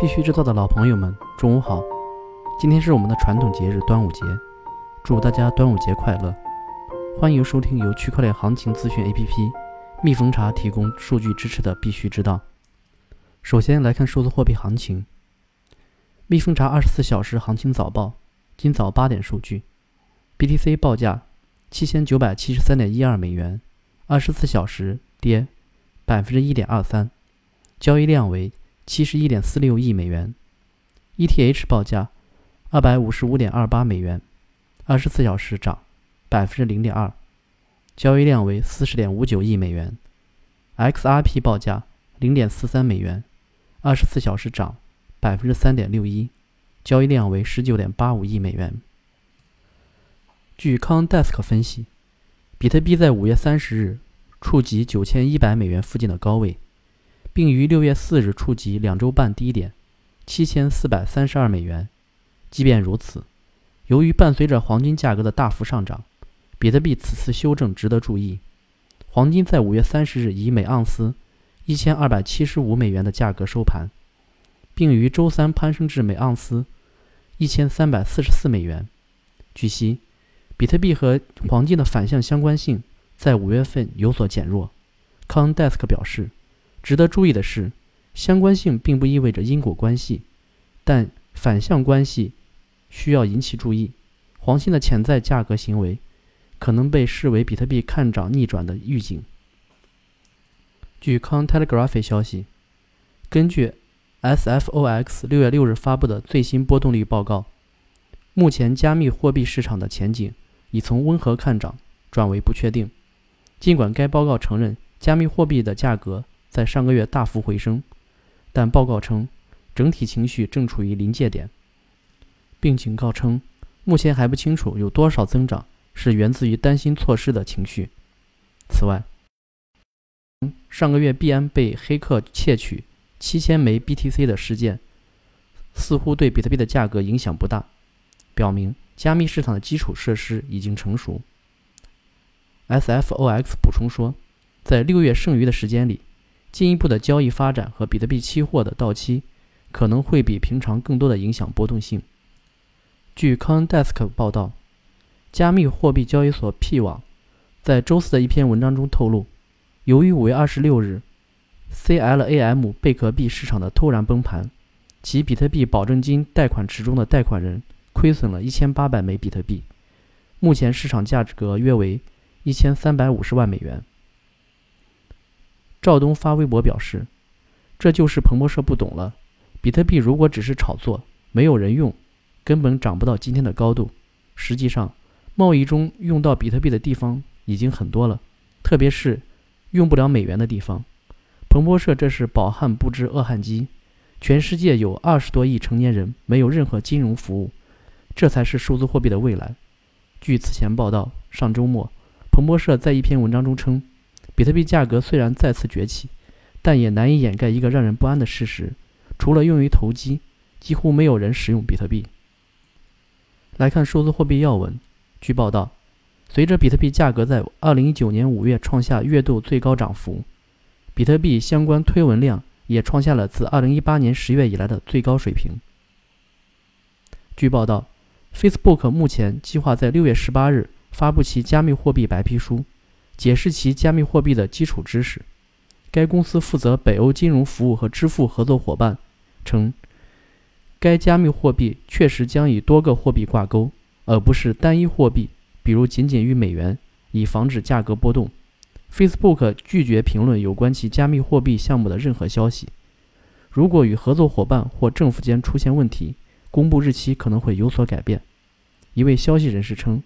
必须知道的老朋友们，中午好！今天是我们的传统节日端午节，祝大家端午节快乐！欢迎收听由区块链行情资讯 APP 蜜蜂茶提供数据支持的《必须知道》。首先来看数字货币行情，蜜蜂茶二十四小时行情早报，今早八点数据：BTC 报价七千九百七十三点一二美元，二十四小时跌百分之一点二三，交易量为。七十一点四六亿美元，ETH 报价二百五十五点二八美元，二十四小时涨百分之零点二，交易量为四十点五九亿美元。XRP 报价零点四三美元，二十四小时涨百分之三点六一，交易量为十九点八五亿美元。据 CoinDesk 分析，比特币在五月三十日触及九千一百美元附近的高位。并于六月四日触及两周半低点，七千四百三十二美元。即便如此，由于伴随着黄金价格的大幅上涨，比特币此次修正值得注意。黄金在五月三十日以每盎司一千二百七十五美元的价格收盘，并于周三攀升至每盎司一千三百四十四美元。据悉，比特币和黄金的反向相关性在五月份有所减弱。康 desk 表示。值得注意的是，相关性并不意味着因果关系，但反向关系需要引起注意。黄金的潜在价格行为可能被视为比特币看涨逆转的预警。据 c o n t e l e g r a p h 消息，根据 SFOX 六月六日发布的最新波动率报告，目前加密货币市场的前景已从温和看涨转为不确定。尽管该报告承认加密货币的价格，在上个月大幅回升，但报告称整体情绪正处于临界点，并警告称目前还不清楚有多少增长是源自于担心错失的情绪。此外，上个月币安被黑客窃取七千枚 BTC 的事件似乎对比特币的价格影响不大，表明加密市场的基础设施已经成熟。SFOX 补充说，在六月剩余的时间里。进一步的交易发展和比特币期货的到期，可能会比平常更多的影响波动性。据 CoinDesk 报道，加密货币交易所 P 网在周四的一篇文章中透露，由于五月二十六日 CLAM 贝壳币市场的突然崩盘，其比特币保证金贷款池中的贷款人亏损了一千八百枚比特币，目前市场价格约为一千三百五十万美元。赵东发微博表示：“这就是彭博社不懂了。比特币如果只是炒作，没有人用，根本涨不到今天的高度。实际上，贸易中用到比特币的地方已经很多了，特别是用不了美元的地方。彭博社这是饱汉不知饿汉饥。全世界有二十多亿成年人没有任何金融服务，这才是数字货币的未来。”据此前报道，上周末，彭博社在一篇文章中称。比特币价格虽然再次崛起，但也难以掩盖一个让人不安的事实：除了用于投机，几乎没有人使用比特币。来看数字货币要闻。据报道，随着比特币价格在2019年5月创下月度最高涨幅，比特币相关推文量也创下了自2018年10月以来的最高水平。据报道，Facebook 目前计划在6月18日发布其加密货币白皮书。解释其加密货币的基础知识。该公司负责北欧金融服务和支付合作伙伴称，该加密货币确实将与多个货币挂钩，而不是单一货币，比如仅仅与美元，以防止价格波动。Facebook 拒绝评论有关其加密货币项目的任何消息。如果与合作伙伴或政府间出现问题，公布日期可能会有所改变。一位消息人士称。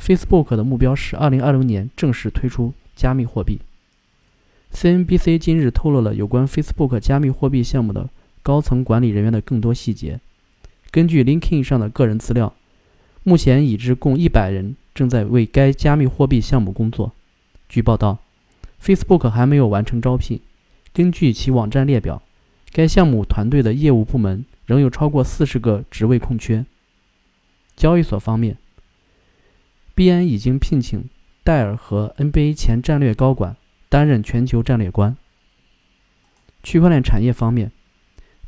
Facebook 的目标是2020年正式推出加密货币。CNBC 今日透露了有关 Facebook 加密货币项目的高层管理人员的更多细节。根据 LinkedIn 上的个人资料，目前已知共100人正在为该加密货币项目工作。据报道，Facebook 还没有完成招聘。根据其网站列表，该项目团队的业务部门仍有超过40个职位空缺。交易所方面。BN 已经聘请戴尔和 NBA 前战略高管担任全球战略官。区块链产业方面，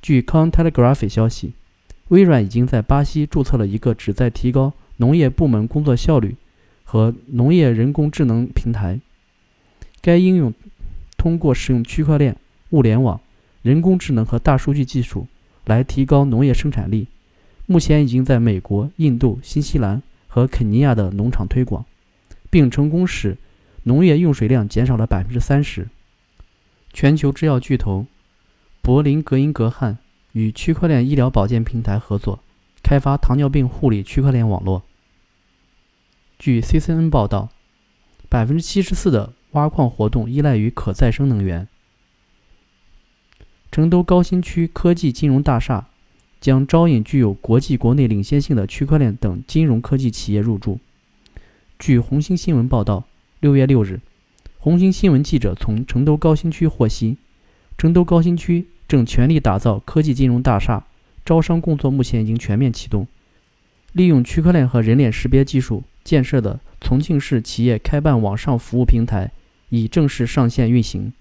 据《Contelegraph》消息，微软已经在巴西注册了一个旨在提高农业部门工作效率和农业人工智能平台。该应用通过使用区块链、物联网、人工智能和大数据技术来提高农业生产力。目前已经在美国、印度、新西兰和肯尼亚的农场推广，并成功使农业用水量减少了百分之三十。全球制药巨头柏林格英格汉与区块链医疗保健平台合作，开发糖尿病护理区块链网络。据 CCN 报道，百分之七十四的挖矿活动依赖于可再生能源。成都高新区科技金融大厦将招引具有国际国内领先性的区块链等金融科技企业入驻。据红星新闻报道，六月六日，红星新闻记者从成都高新区获悉，成都高新区正全力打造科技金融大厦，招商工作目前已经全面启动。利用区块链和人脸识别技术建设的重庆市企业开办网上服务平台。已正式上线运行。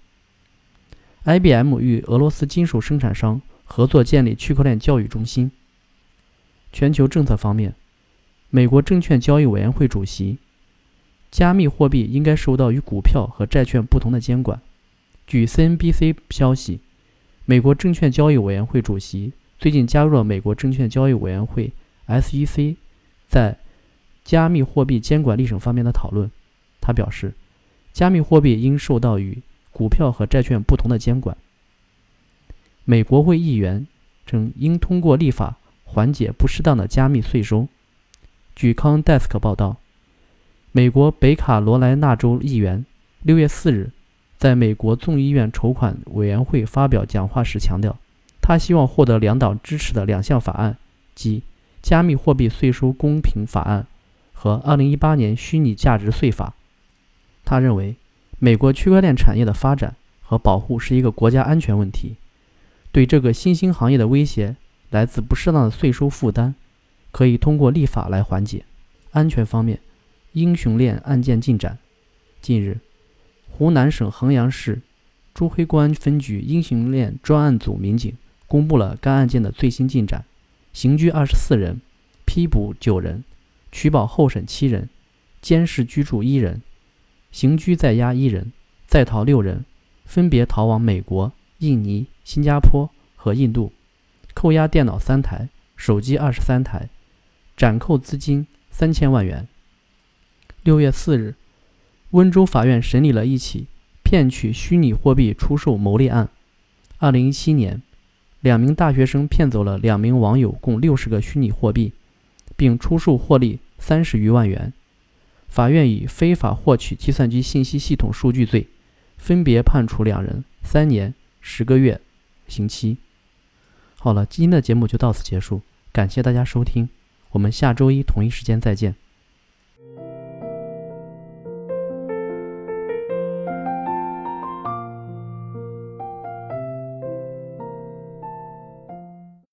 IBM 与俄罗斯金属生产商合作建立区块链教育中心。全球政策方面，美国证券交易委员会主席，加密货币应该受到与股票和债券不同的监管。据 CNBC 消息，美国证券交易委员会主席最近加入了美国证券交易委员会 SEC 在加密货币监管历程方面的讨论。他表示。加密货币应受到与股票和债券不同的监管。美国会议员称应通过立法缓解不适当的加密税收。据 CoinDesk 报道，美国北卡罗来纳州议员六月四日在美国众议院筹款委员会发表讲话时强调，他希望获得两党支持的两项法案，即加密货币税收公平法案和2018年虚拟价值税法。他认为，美国区块链产业的发展和保护是一个国家安全问题。对这个新兴行业的威胁来自不适当的税收负担，可以通过立法来缓解。安全方面，英雄链案件进展。近日，湖南省衡阳市朱黑公安分局英雄链专案组民警公布了该案件的最新进展：刑拘二十四人，批捕九人，取保候审七人，监视居住一人。刑拘在押一人，在逃六人，分别逃往美国、印尼、新加坡和印度。扣押电脑三台，手机二十三台，暂扣资金三千万元。六月四日，温州法院审理了一起骗取虚拟货币出售牟利案。二零一七年，两名大学生骗走了两名网友共六十个虚拟货币，并出售获利三十余万元。法院以非法获取计算机信息系统数据罪，分别判处两人三年十个月刑期。好了，今天的节目就到此结束，感谢大家收听，我们下周一同一时间再见。